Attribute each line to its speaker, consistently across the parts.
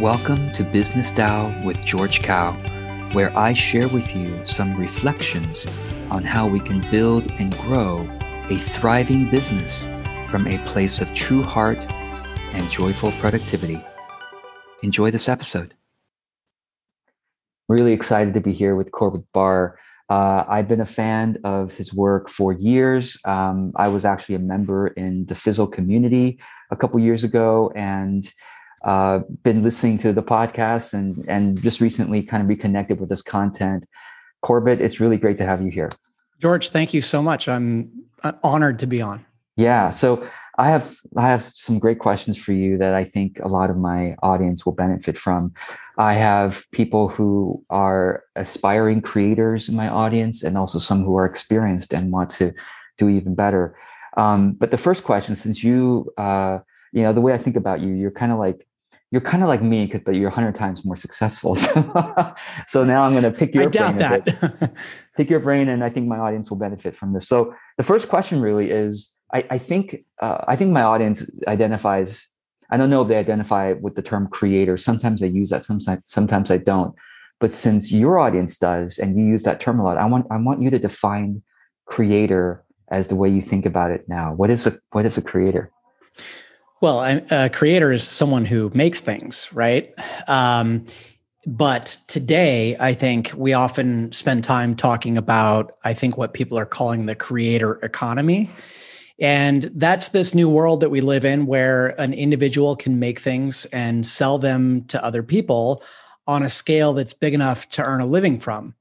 Speaker 1: Welcome to Business Tao with George Kao, where I share with you some reflections on how we can build and grow a thriving business from a place of true heart and joyful productivity. Enjoy this episode. Really excited to be here with Corbett Barr. Uh, I've been a fan of his work for years. Um, I was actually a member in the Fizzle community a couple years ago, and uh, been listening to the podcast and and just recently kind of reconnected with this content. Corbett, it's really great to have you here.
Speaker 2: George, thank you so much. I'm uh, honored to be on.
Speaker 1: Yeah, so I have I have some great questions for you that I think a lot of my audience will benefit from. I have people who are aspiring creators in my audience, and also some who are experienced and want to do even better. Um, but the first question, since you uh, you know the way I think about you, you're kind of like you're kind of like me, but you're 100 times more successful. so now I'm going to pick your
Speaker 2: I doubt brain that.
Speaker 1: pick your brain, and I think my audience will benefit from this. So the first question really is, I, I think uh, I think my audience identifies. I don't know if they identify with the term creator. Sometimes I use that. Sometimes sometimes I don't. But since your audience does, and you use that term a lot, I want I want you to define creator as the way you think about it now. What is a what is a creator?
Speaker 2: Well, a creator is someone who makes things, right? Um, but today, I think we often spend time talking about, I think, what people are calling the creator economy. And that's this new world that we live in where an individual can make things and sell them to other people on a scale that's big enough to earn a living from.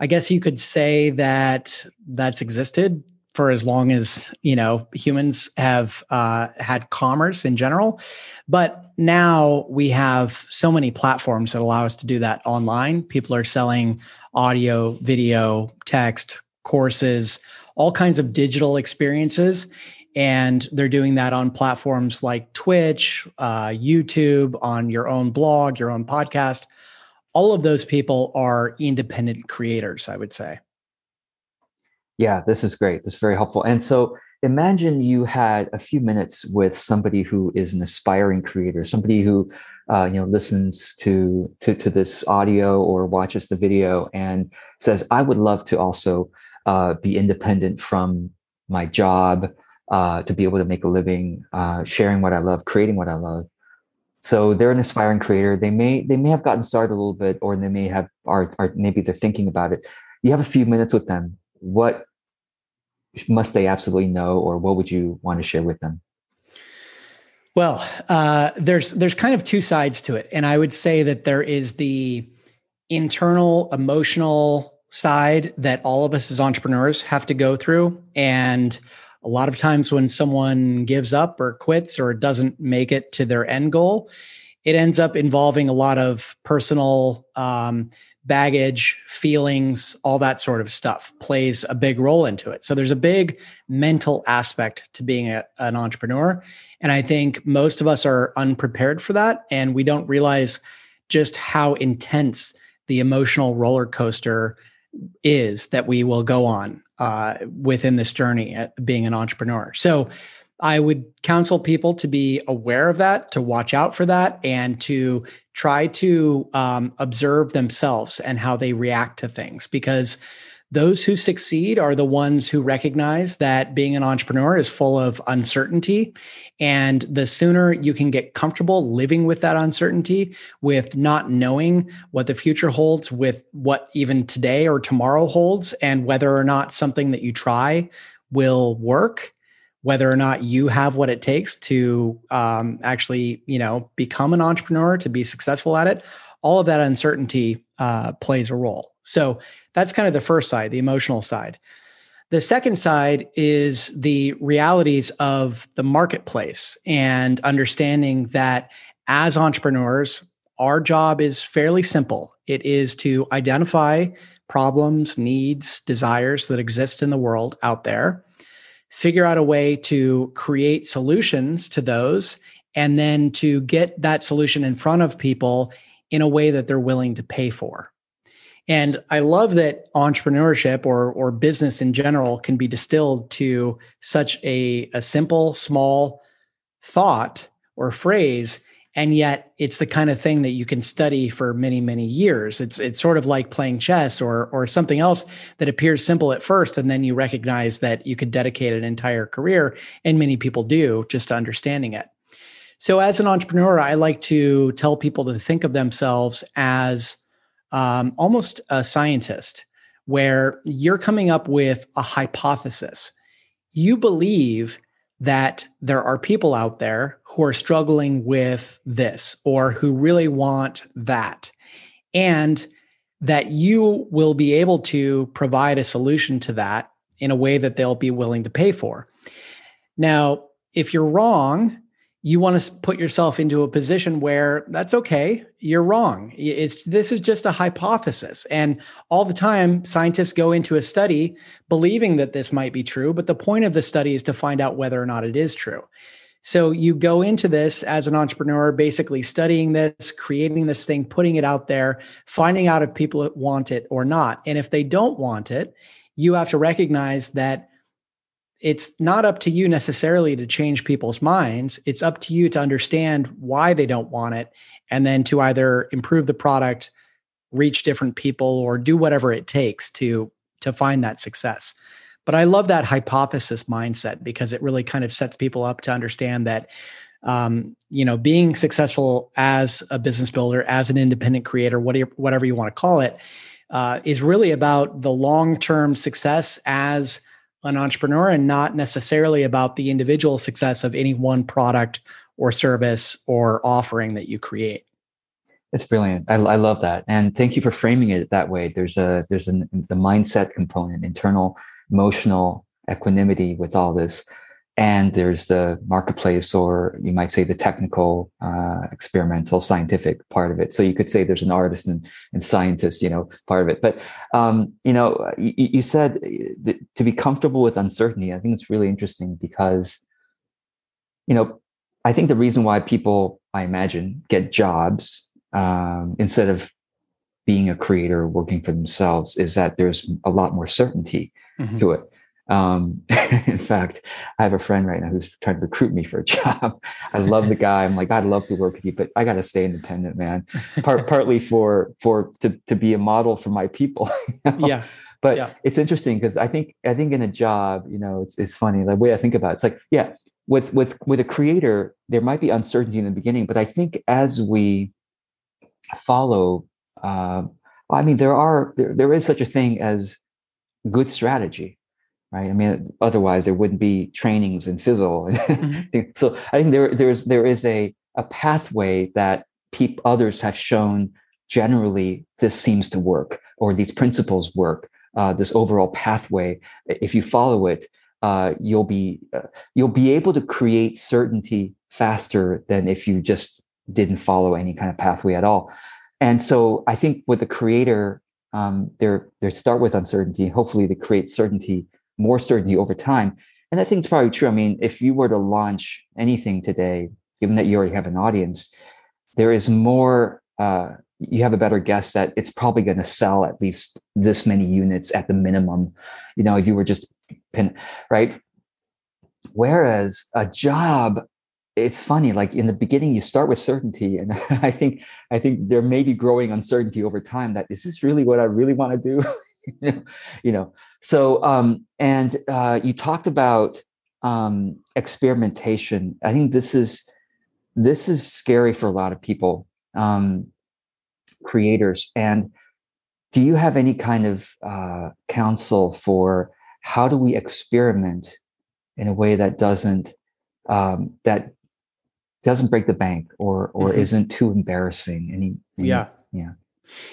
Speaker 2: I guess you could say that that's existed for as long as you know humans have uh, had commerce in general. But now we have so many platforms that allow us to do that online. People are selling audio video text courses all kinds of digital experiences. And they're doing that on platforms like twitch uh, youtube on your own blog your own podcast. All of those people are independent creators i would say
Speaker 1: yeah, this is great. This is very helpful. And so imagine you had a few minutes with somebody who is an aspiring creator, somebody who uh, you know listens to, to to this audio or watches the video and says, "I would love to also uh, be independent from my job, uh, to be able to make a living, uh, sharing what I love, creating what I love." So they're an aspiring creator. They may they may have gotten started a little bit, or they may have are, are maybe they're thinking about it. You have a few minutes with them. What must they absolutely know, or what would you want to share with them?
Speaker 2: Well, uh, there's there's kind of two sides to it, and I would say that there is the internal emotional side that all of us as entrepreneurs have to go through, and a lot of times when someone gives up or quits or doesn't make it to their end goal, it ends up involving a lot of personal um, baggage, feelings, all that sort of stuff plays a big role into it. So there's a big mental aspect to being a, an entrepreneur. And I think most of us are unprepared for that. And we don't realize just how intense the emotional roller coaster is that we will go on uh, within this journey at being an entrepreneur. So I would counsel people to be aware of that, to watch out for that, and to try to um, observe themselves and how they react to things because those who succeed are the ones who recognize that being an entrepreneur is full of uncertainty. And the sooner you can get comfortable living with that uncertainty, with not knowing what the future holds, with what even today or tomorrow holds, and whether or not something that you try will work, whether or not you have what it takes to um, actually, you know, become an entrepreneur to be successful at it. All of that uncertainty uh, plays a role. So that's kind of the first side, the emotional side. The second side is the realities of the marketplace and understanding that as entrepreneurs, our job is fairly simple. It is to identify problems, needs, desires that exist in the world out there figure out a way to create solutions to those and then to get that solution in front of people in a way that they're willing to pay for. And I love that entrepreneurship or, or business in general can be distilled to such a, a simple, small thought or phrase. And yet it's the kind of thing that you can study for many many years. It's it's sort of like playing chess or or something else that appears simple at first and then you recognize that you could dedicate an entire career and many people do just to understanding it. So as an entrepreneur i like to tell people to think of themselves as um, almost a scientist where you're coming up with a hypothesis. You believe that there are people out there who are struggling with this or who really want that. And that you will be able to provide a solution to that in a way that they'll be willing to pay for. Now, if you're wrong, you want to put yourself into a position where that's okay you're wrong. It's this is just a hypothesis. And all the time scientists go into a study believing that this might be true but the point of the study is to find out whether or not it is true. So you go into this as an entrepreneur basically studying this creating this thing putting it out there finding out if people want it or not. And if they don't want it you have to recognize that it's not up to you necessarily to change people's minds. It's up to you to understand why they don't want it and then to either improve the product, reach different people or do whatever it takes to to find that success. But I love that hypothesis mindset because it really kind of sets people up to understand that um, you know, being successful as a business builder, as an independent creator, whatever you want to call it, uh, is really about the long term success as an entrepreneur and not necessarily about the individual success of any one product or service or offering that you create.
Speaker 1: It's brilliant. I, I love that, and thank you for framing it that way. There's a there's an the mindset component, internal emotional equanimity with all this, and there's the marketplace or you might say the technical uh, experimental scientific part of it. So you could say there's an artist and, and scientist you know part of it. But um, you know you, you said to be comfortable with uncertainty i think it's really interesting because you know i think the reason why people i imagine get jobs um, instead of being a creator working for themselves is that there's a lot more certainty mm-hmm. to it um, in fact, I have a friend right now who's trying to recruit me for a job. I love the guy. I'm like, I'd love to work with you, but I got to stay independent, man. Part, partly for for to to be a model for my people.
Speaker 2: You know? Yeah.
Speaker 1: But
Speaker 2: yeah.
Speaker 1: it's interesting because I think I think in a job, you know, it's it's funny the way I think about it. It's like, yeah, with with with a creator, there might be uncertainty in the beginning, but I think as we follow, uh, I mean, there are there, there is such a thing as good strategy right? I mean, otherwise there wouldn't be trainings in Fizzle. Mm-hmm. so I think there there's there is a a pathway that peop, others have shown generally this seems to work or these principles work. Uh, this overall pathway, if you follow it, uh, you'll be uh, you'll be able to create certainty faster than if you just didn't follow any kind of pathway at all. And so I think with the creator, um, they're they start with uncertainty. Hopefully, they create certainty more certainty over time. And I think it's probably true. I mean, if you were to launch anything today, given that you already have an audience, there is more, uh, you have a better guess that it's probably going to sell at least this many units at the minimum. You know, if you were just pin, right? Whereas a job, it's funny, like in the beginning, you start with certainty. And I think, I think there may be growing uncertainty over time that is this is really what I really want to do? you know so um and uh you talked about um experimentation. I think this is this is scary for a lot of people um creators. And do you have any kind of uh counsel for how do we experiment in a way that doesn't um that doesn't break the bank or or mm-hmm. isn't too embarrassing? Any, any
Speaker 2: yeah.
Speaker 1: yeah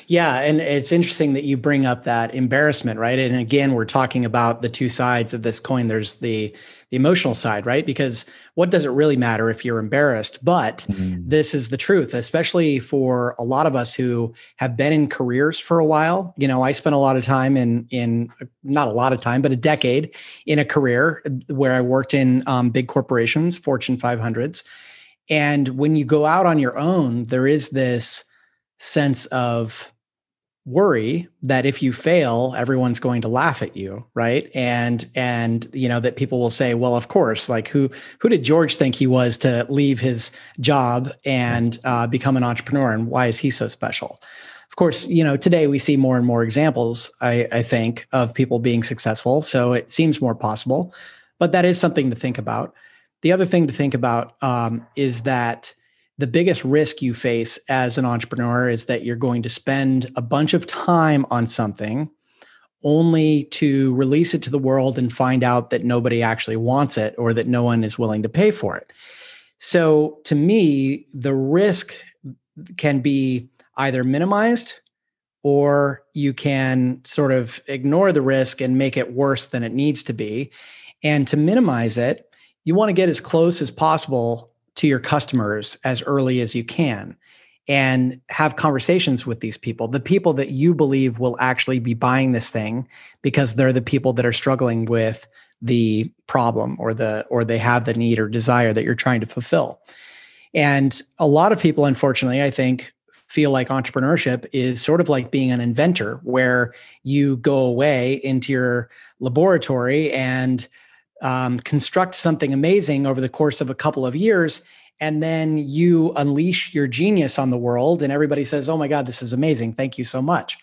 Speaker 2: yeah, and it's interesting that you bring up that embarrassment, right? And again, we're talking about the two sides of this coin. There's the the emotional side, right? Because what does it really matter if you're embarrassed? But mm-hmm. this is the truth, especially for a lot of us who have been in careers for a while. You know, I spent a lot of time in in not a lot of time, but a decade in a career where I worked in um, big corporations, Fortune 500s. And when you go out on your own, there is this sense of worry that if you fail everyone's going to laugh at you right? And and you know that people will say well of course like who who did george think he was to leave his job and uh, become an entrepreneur and why is he so special? Of course you know today we see more and more examples i i think of people being successful so it seems more possible but that is something to think about. The other thing to think about um, is that the biggest risk you face as an entrepreneur is that you're going to spend a bunch of time on something only to release it to the world and find out that nobody actually wants it or that no one is willing to pay for it. So, to me, the risk can be either minimized or you can sort of ignore the risk and make it worse than it needs to be. And to minimize it, you want to get as close as possible to your customers as early as you can and have conversations with these people, the people that you believe will actually be buying this thing because they're the people that are struggling with the problem or the or they have the need or desire that you're trying to fulfill. And a lot of people unfortunately, I think feel like entrepreneurship is sort of like being an inventor where you go away into your laboratory and um, construct something amazing over the course of a couple of years and then you unleash your genius on the world and everybody says oh my god this is amazing. Thank you so much.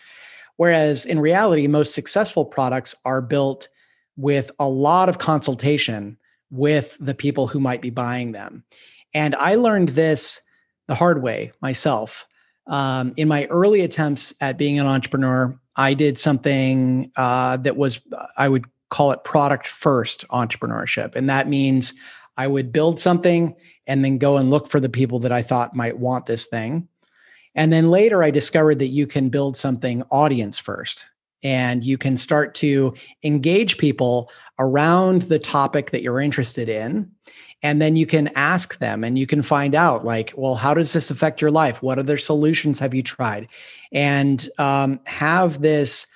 Speaker 2: Whereas in reality most successful products are built with a lot of consultation with the people who might be buying them. And i learned this the hard way myself. Um, in my early attempts at being an entrepreneur i did something uh, that was i would call it product first entrepreneurship. And that means I would build something and then go and look for the people that I thought might want this thing. And then later I discovered that you can build something audience first and you can start to engage people around the topic that you're interested in. And then you can ask them and you can find out, like, well, how does this affect your life? What other solutions have you tried? And um, have this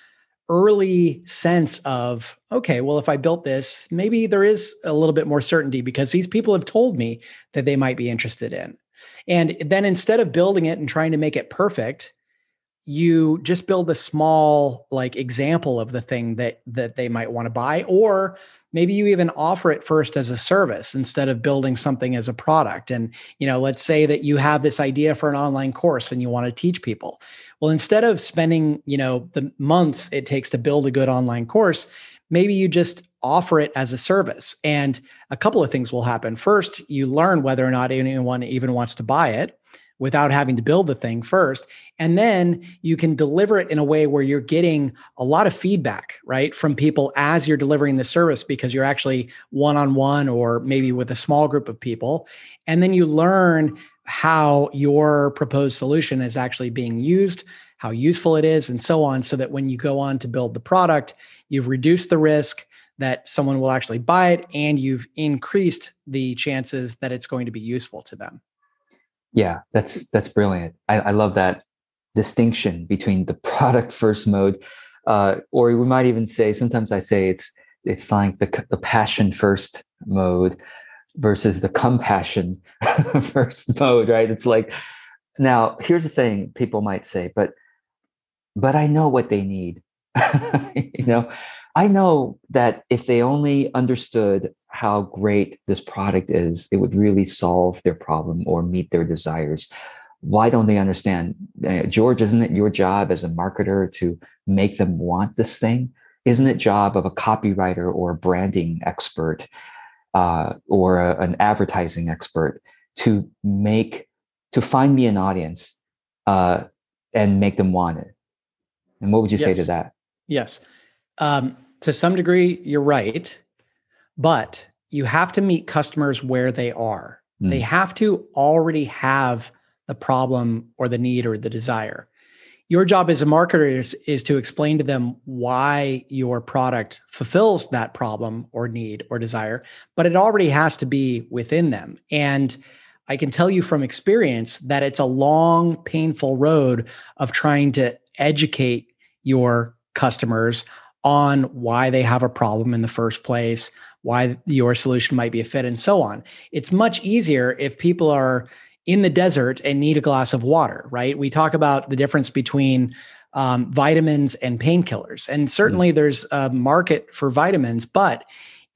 Speaker 2: early sense of okay well if i built this maybe there is a little bit more certainty because these people have told me that they might be interested in. And then instead of building it and trying to make it perfect you just build a small like example of the thing that that they might want to buy or maybe you even offer it first as a service instead of building something as a product. And you know let's say that you have this idea for an online course and you want to teach people. Well instead of spending you know the months it takes to build a good online course maybe you just offer it as a service. And a couple of things will happen. First you learn whether or not anyone even wants to buy it without having to build the thing first. And then you can deliver it in a way where you're getting a lot of feedback, right, from people as you're delivering the service because you're actually one on one or maybe with a small group of people. And then you learn how your proposed solution is actually being used, how useful it is, and so on, so that when you go on to build the product, you've reduced the risk that someone will actually buy it and you've increased the chances that it's going to be useful to them.
Speaker 1: Yeah, that's that's brilliant. I, I love that distinction between the product first mode, uh, or we might even say sometimes I say it's it's like the the passion first mode versus the compassion first mode, right? It's like now here's the thing people might say, but but I know what they need. you know, I know that if they only understood how great this product is, it would really solve their problem or meet their desires. Why don't they understand? Uh, George, isn't it your job as a marketer to make them want this thing? Isn't it job of a copywriter or a branding expert uh, or a, an advertising expert to make to find me an audience uh, and make them want it? And what would you yes. say to that?
Speaker 2: Yes. Um, to some degree, you're right, but you have to meet customers where they are. Mm. They have to already have the problem or the need or the desire. Your job as a marketer is, is to explain to them why your product fulfills that problem or need or desire, but it already has to be within them. And I can tell you from experience that it's a long, painful road of trying to educate your customers on why they have a problem in the first place, why your solution might be a fit, and so on. It's much easier if people are in the desert and need a glass of water, right? We talk about the difference between um, vitamins and painkillers. And certainly mm. there's a market for vitamins, but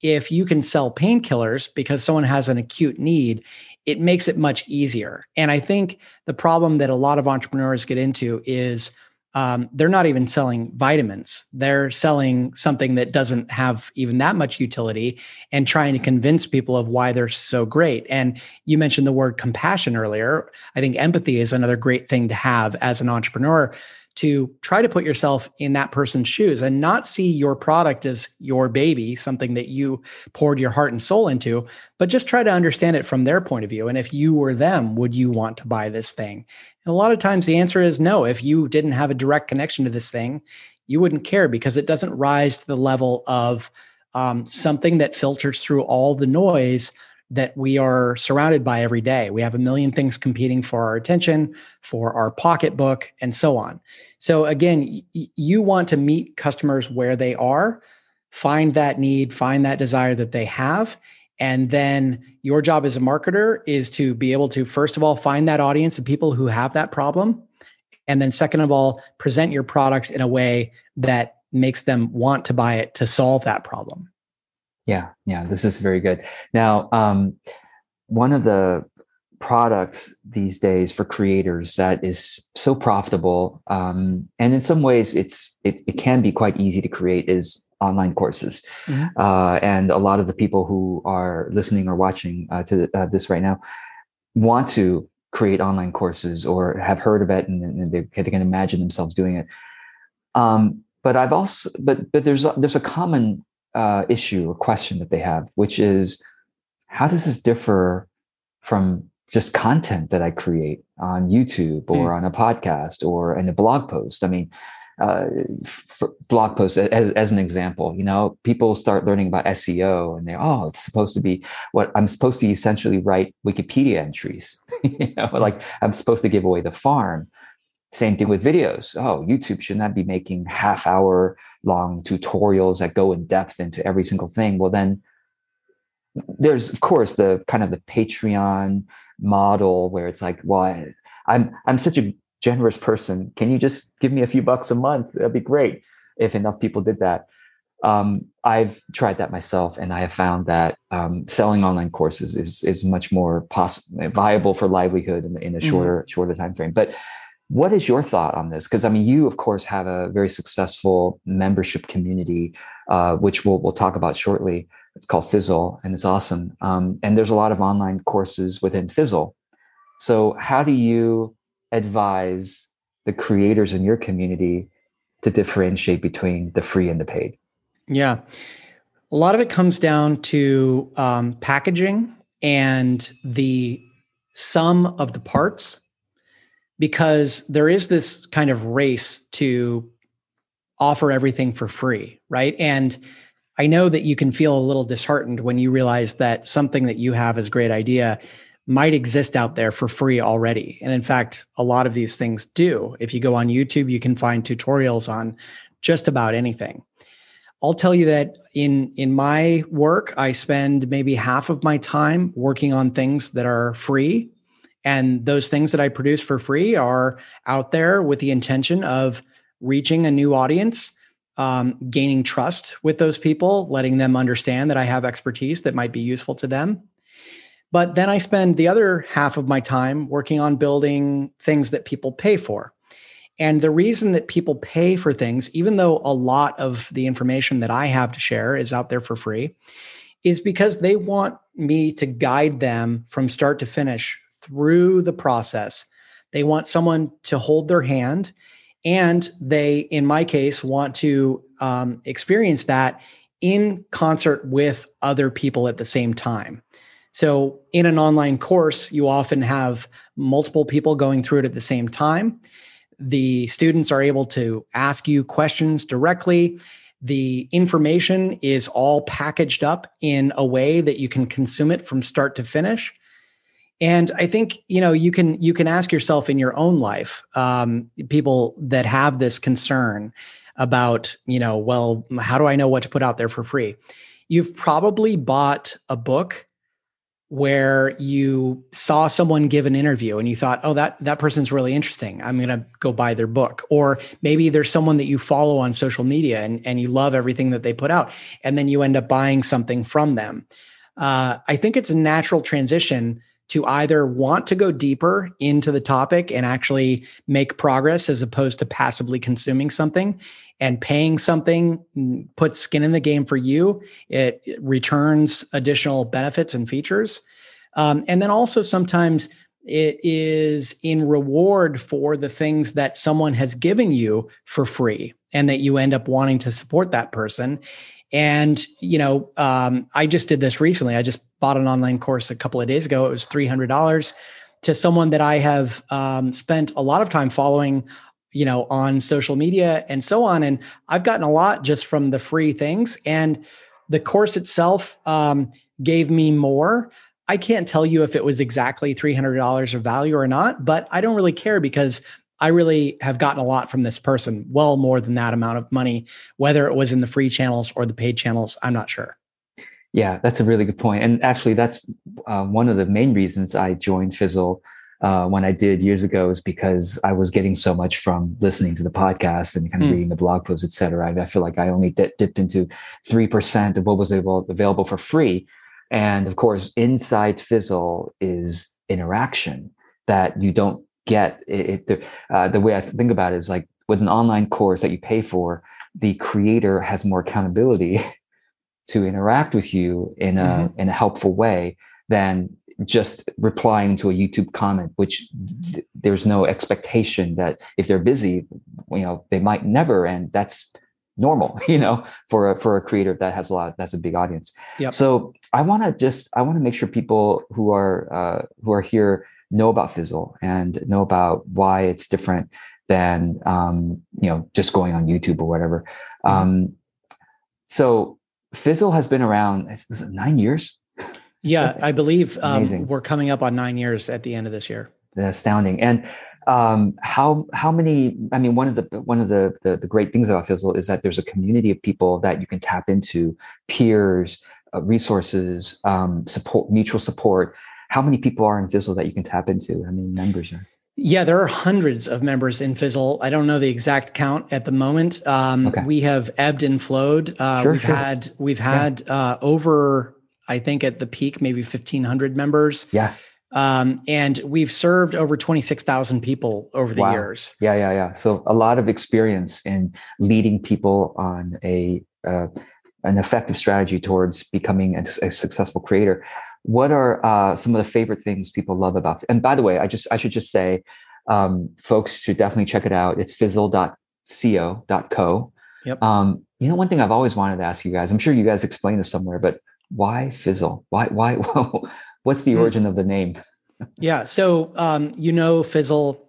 Speaker 2: if you can sell painkillers because someone has an acute need, it makes it much easier. And I think the problem that a lot of entrepreneurs get into is um, they're not even selling vitamins. They're selling something that doesn't have even that much utility and trying to convince people of why they're so great. And you mentioned the word compassion earlier. I think empathy is another great thing to have as an entrepreneur to try to put yourself in that person's shoes and not see your product as your baby, something that you poured your heart and soul into, but just try to understand it from their point of view. And if you were them, would you want to buy this thing? And a lot of times the answer is no. If you didn't have a direct connection to this thing, you wouldn't care because it doesn't rise to the level of um, something that filters through all the noise that we are surrounded by every day. We have a million things competing for our attention, for our pocketbook, and so on. So, again, y- you want to meet customers where they are, find that need, find that desire that they have. And then your job as a marketer is to be able to, first of all, find that audience of people who have that problem. And then, second of all, present your products in a way that makes them want to buy it to solve that problem.
Speaker 1: Yeah, yeah, this is very good. Now, um, one of the products these days for creators that is so profitable, um, and in some ways, it's it, it can be quite easy to create is online courses. Mm-hmm. Uh, and a lot of the people who are listening or watching uh, to uh, this right now want to create online courses or have heard of it and, and they, they, can imagine themselves doing it. Um, but I've also, but but there's a, there's a common uh, issue or question that they have, which is how does this differ from just content that I create on YouTube or mm. on a podcast or in a blog post? I mean, uh, blog posts as, as, an example, you know, people start learning about SEO and they, oh, it's supposed to be what I'm supposed to essentially write Wikipedia entries, you know, like I'm supposed to give away the farm. Same thing with videos. Oh, YouTube should not be making half hour long tutorials that go in depth into every single thing. Well, then there's of course the kind of the Patreon model where it's like, well, I, I'm I'm such a generous person. Can you just give me a few bucks a month? That'd be great if enough people did that. Um, I've tried that myself, and I have found that um, selling online courses is is much more poss- viable for livelihood in, in a shorter mm-hmm. shorter time frame. But what is your thought on this? Because I mean, you of course have a very successful membership community, uh, which we'll we'll talk about shortly. It's called Fizzle, and it's awesome. Um, and there's a lot of online courses within Fizzle. So, how do you advise the creators in your community to differentiate between the free and the paid?
Speaker 2: Yeah, a lot of it comes down to um, packaging and the sum of the parts because there is this kind of race to offer everything for free, right? And I know that you can feel a little disheartened when you realize that something that you have as great idea might exist out there for free already. And in fact, a lot of these things do. If you go on YouTube, you can find tutorials on just about anything. I'll tell you that in in my work, I spend maybe half of my time working on things that are free and those things that I produce for free are out there with the intention of reaching a new audience, um, gaining trust with those people, letting them understand that I have expertise that might be useful to them. But then I spend the other half of my time working on building things that people pay for. And the reason that people pay for things, even though a lot of the information that I have to share is out there for free, is because they want me to guide them from start to finish through the process. They want someone to hold their hand. And they, in my case, want to um, experience that in concert with other people at the same time. So, in an online course, you often have multiple people going through it at the same time. The students are able to ask you questions directly. The information is all packaged up in a way that you can consume it from start to finish and i think you know you can you can ask yourself in your own life um, people that have this concern about you know well how do i know what to put out there for free you've probably bought a book where you saw someone give an interview and you thought, oh, that that person's really interesting. I'm gonna go buy their book. Or maybe there's someone that you follow on social media and, and you love everything that they put out, and then you end up buying something from them. Uh, I think it's a natural transition to either want to go deeper into the topic and actually make progress as opposed to passively consuming something and paying something mm, puts skin in the game for you. It, it returns additional benefits and features. Um, and then also sometimes it is in reward for the things that someone has given you for free and that you end up wanting to support that person. And, you know, um, I just did this recently. I just bought an online course a couple of days ago. It was $300 to someone that I have um, spent a lot of time following you know, on social media and so on. And I've gotten a lot just from the free things. And the course itself um, gave me more. I can't tell you if it was exactly $300 of value or not, but I don't really care because I really have gotten a lot from this person, well more than that amount of money, whether it was in the free channels or the paid channels. I'm not sure.
Speaker 1: Yeah, that's a really good point. And actually, that's uh, one of the main reasons I joined Fizzle uh, when I did years ago is because I was getting so much from listening to the podcast and kind of mm. reading the blog posts, et cetera. I, I feel like I only dip, dipped into 3% of what was able, available for free. And of course, inside Fizzle is interaction that you don't get. It, it the, uh, the way I think about it is like with an online course that you pay for, the creator has more accountability to interact with you in a, mm-hmm. in a helpful way than just replying to a YouTube comment, which th- there's no expectation that if they're busy, you know, they might never, and that's normal, you know, for a, for a creator that has a lot, that's a big audience. Yep. So I want to just, I want to make sure people who are uh, who are here know about Fizzle and know about why it's different than um, you know just going on YouTube or whatever. Mm-hmm. Um, so Fizzle has been around was it nine years?
Speaker 2: Yeah, I believe um, we're coming up on nine years at the end of this year.
Speaker 1: Astounding. And um, how how many? I mean, one of the one of the, the, the great things about Fizzle is that there's a community of people that you can tap into, peers, uh, resources, um, support, mutual support. How many people are in Fizzle that you can tap into? How many members are?
Speaker 2: Yeah, there are hundreds of members in Fizzle. I don't know the exact count at the moment. Um, okay. We have ebbed and flowed. Uh, sure, we've sure. had we've had yeah. uh, over I think at the peak, maybe 1,500 members.
Speaker 1: Yeah.
Speaker 2: Um, and we've served over 26,000 people over the wow. years.
Speaker 1: Yeah, yeah, yeah. So a lot of experience in leading people on a uh, an effective strategy towards becoming a, a successful creator. What are uh, some of the favorite things people love about? And by the way, I just I should just say, um, folks should definitely check it out. It's fizzle.co.co. Yep. Um, you know, one thing I've always wanted to ask you guys. I'm sure you guys explain this somewhere, but why fizzle? Why why what's the hmm. origin of the name?
Speaker 2: yeah, so um, you know fizzle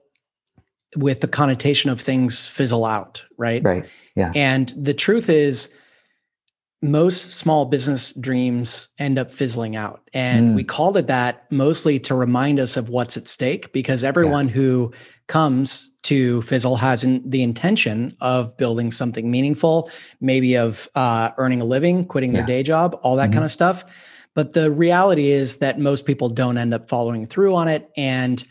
Speaker 2: with the connotation of things fizzle out, right?
Speaker 1: Right. Yeah.
Speaker 2: And the truth is most small business dreams end up fizzling out. And mm. we called it that mostly to remind us of what's at stake because everyone yeah. who comes to Fizzle has in, the intention of building something meaningful, maybe of uh, earning a living, quitting their day job, all that mm-hmm. kind of stuff. But the reality is that most people don't end up following through on it. And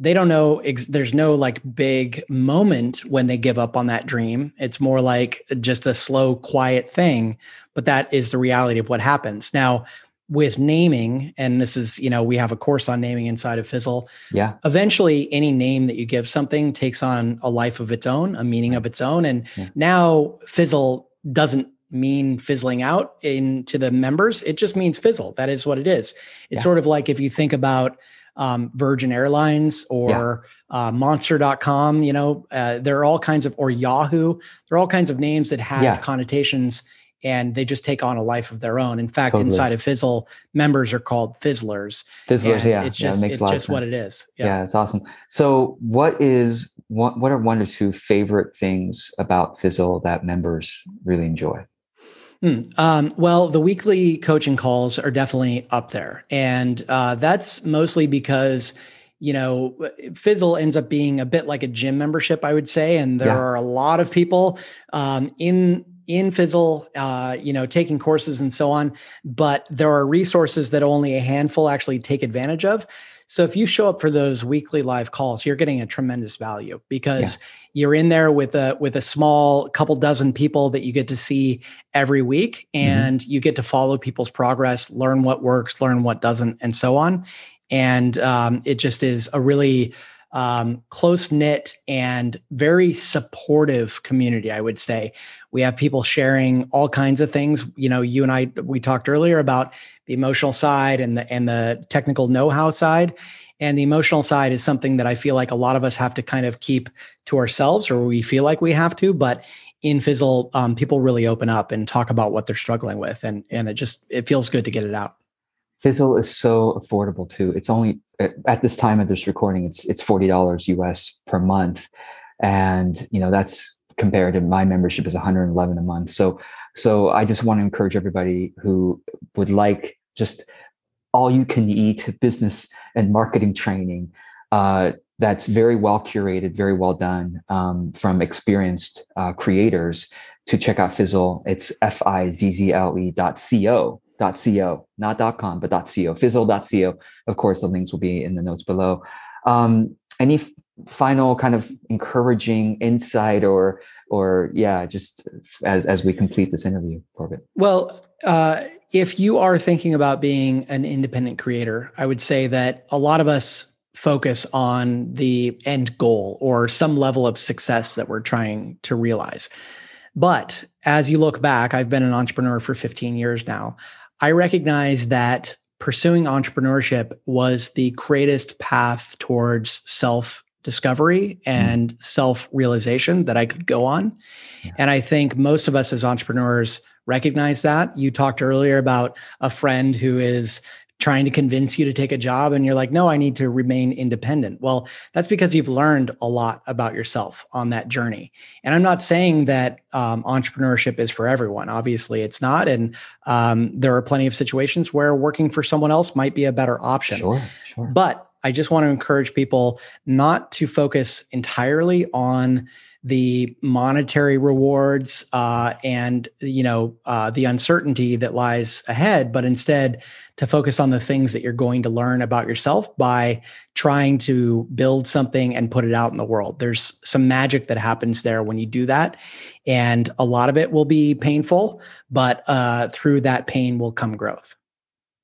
Speaker 2: they don't know ex- there's no like big moment when they give up on that dream. It's more like just a slow quiet thing but that is the reality of what happens. Now with naming and this is you know we have a course on naming inside of fizzle.
Speaker 1: Yeah.
Speaker 2: Eventually any name that you give something takes on a life of its own a meaning of its own and yeah. now fizzle doesn't mean fizzling out into the members. It just means fizzle. That is what it is. It's yeah. sort of like if you think about um, Virgin Airlines or yeah. uh, Monster.com. You know, uh, there are all kinds of, or Yahoo. There are all kinds of names that have yeah. connotations and they just take on a life of their own. In fact, totally. inside of Fizzle, members are called Fizzlers.
Speaker 1: Fizzlers, yeah,
Speaker 2: it's just,
Speaker 1: yeah,
Speaker 2: it it's just what it is.
Speaker 1: Yeah. yeah, it's awesome. So, what is what? What are one or two favorite things about Fizzle that members really enjoy?
Speaker 2: Hmm. Um, well, the weekly coaching calls are definitely up there. And uh, that's mostly because, you know, Fizzle ends up being a bit like a gym membership, I would say. And there yeah. are a lot of people um, in in Fizzle, uh, you know, taking courses and so on, but there are resources that only a handful actually take advantage of. So if you show up for those weekly live calls, you're getting a tremendous value because yeah. you're in there with a with a small couple dozen people that you get to see every week mm-hmm. and mm-hmm. you get to follow people's progress, learn what works, learn what doesn't, and so on. And um, it just is a really um, close knit and very supportive community, I would say. We have people sharing all kinds of things. You know, you and I we talked earlier about the emotional side and the and the technical know-how side. And the emotional side is something that I feel like a lot of us have to kind of keep to ourselves, or we feel like we have to. But in Fizzle, um, people really open up and talk about what they're struggling with, and and it just it feels good to get it out.
Speaker 1: Fizzle is so affordable too. It's only at this time of this recording, it's it's forty dollars US per month, and you know that's compared to my membership is 111 a month. So so I just want to encourage everybody who would like just all you can eat business and marketing training uh, that's very well curated, very well done um, from experienced uh, creators to check out Fizzle. It's F I Z Z L E dot C O .co, not .com, but .co, fizzle.co. Of course, the links will be in the notes below. Um, any f- final kind of encouraging insight or, or yeah, just as, as we complete this interview, Corbett?
Speaker 2: Well, uh, if you are thinking about being an independent creator, I would say that a lot of us focus on the end goal or some level of success that we're trying to realize. But as you look back, I've been an entrepreneur for 15 years now. I recognize that pursuing entrepreneurship was the greatest path towards self discovery mm-hmm. and mm. self realization that I could go on. Yeah. And I think most of us as entrepreneurs recognize that. You talked earlier about a friend who is trying to convince you to take a job and you're like no i need to remain independent. Well that's because you've learned a lot about yourself on that journey. And i'm not saying that um, entrepreneurship is for everyone. Obviously it's not. And um, there are plenty of situations where working for someone else might be a better option.
Speaker 1: Sure, sure.
Speaker 2: but i just want to encourage people not to focus entirely on the monetary rewards uh, and you know uh, the uncertainty that lies ahead, but instead to focus on the things that you're going to learn about yourself by trying to build something and put it out in the world. There's some magic that happens there when you do that, and a lot of it will be painful, but uh, through that pain will come growth.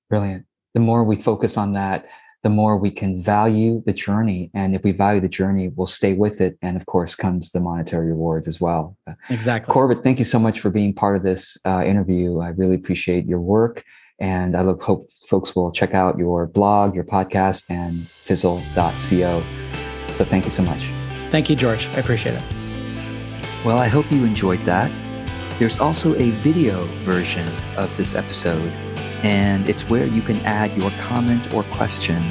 Speaker 1: Brilliant. The more we focus on that, the more we can value the journey. And if we value the journey, we'll stay with it. And of course, comes the monetary rewards as well.
Speaker 2: Exactly.
Speaker 1: Corbett, thank you so much for being part of this uh, interview. I really appreciate your work. And I look, hope folks will check out your blog, your podcast, and fizzle.co. So thank you so much.
Speaker 2: Thank you, George. I appreciate it.
Speaker 1: Well, I hope you enjoyed that. There's also a video version of this episode and it's where you can add your comment or question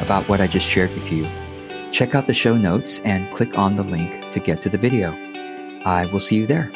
Speaker 1: about what I just shared with you. Check out the show notes and click on the link to get to the video. I will see you there.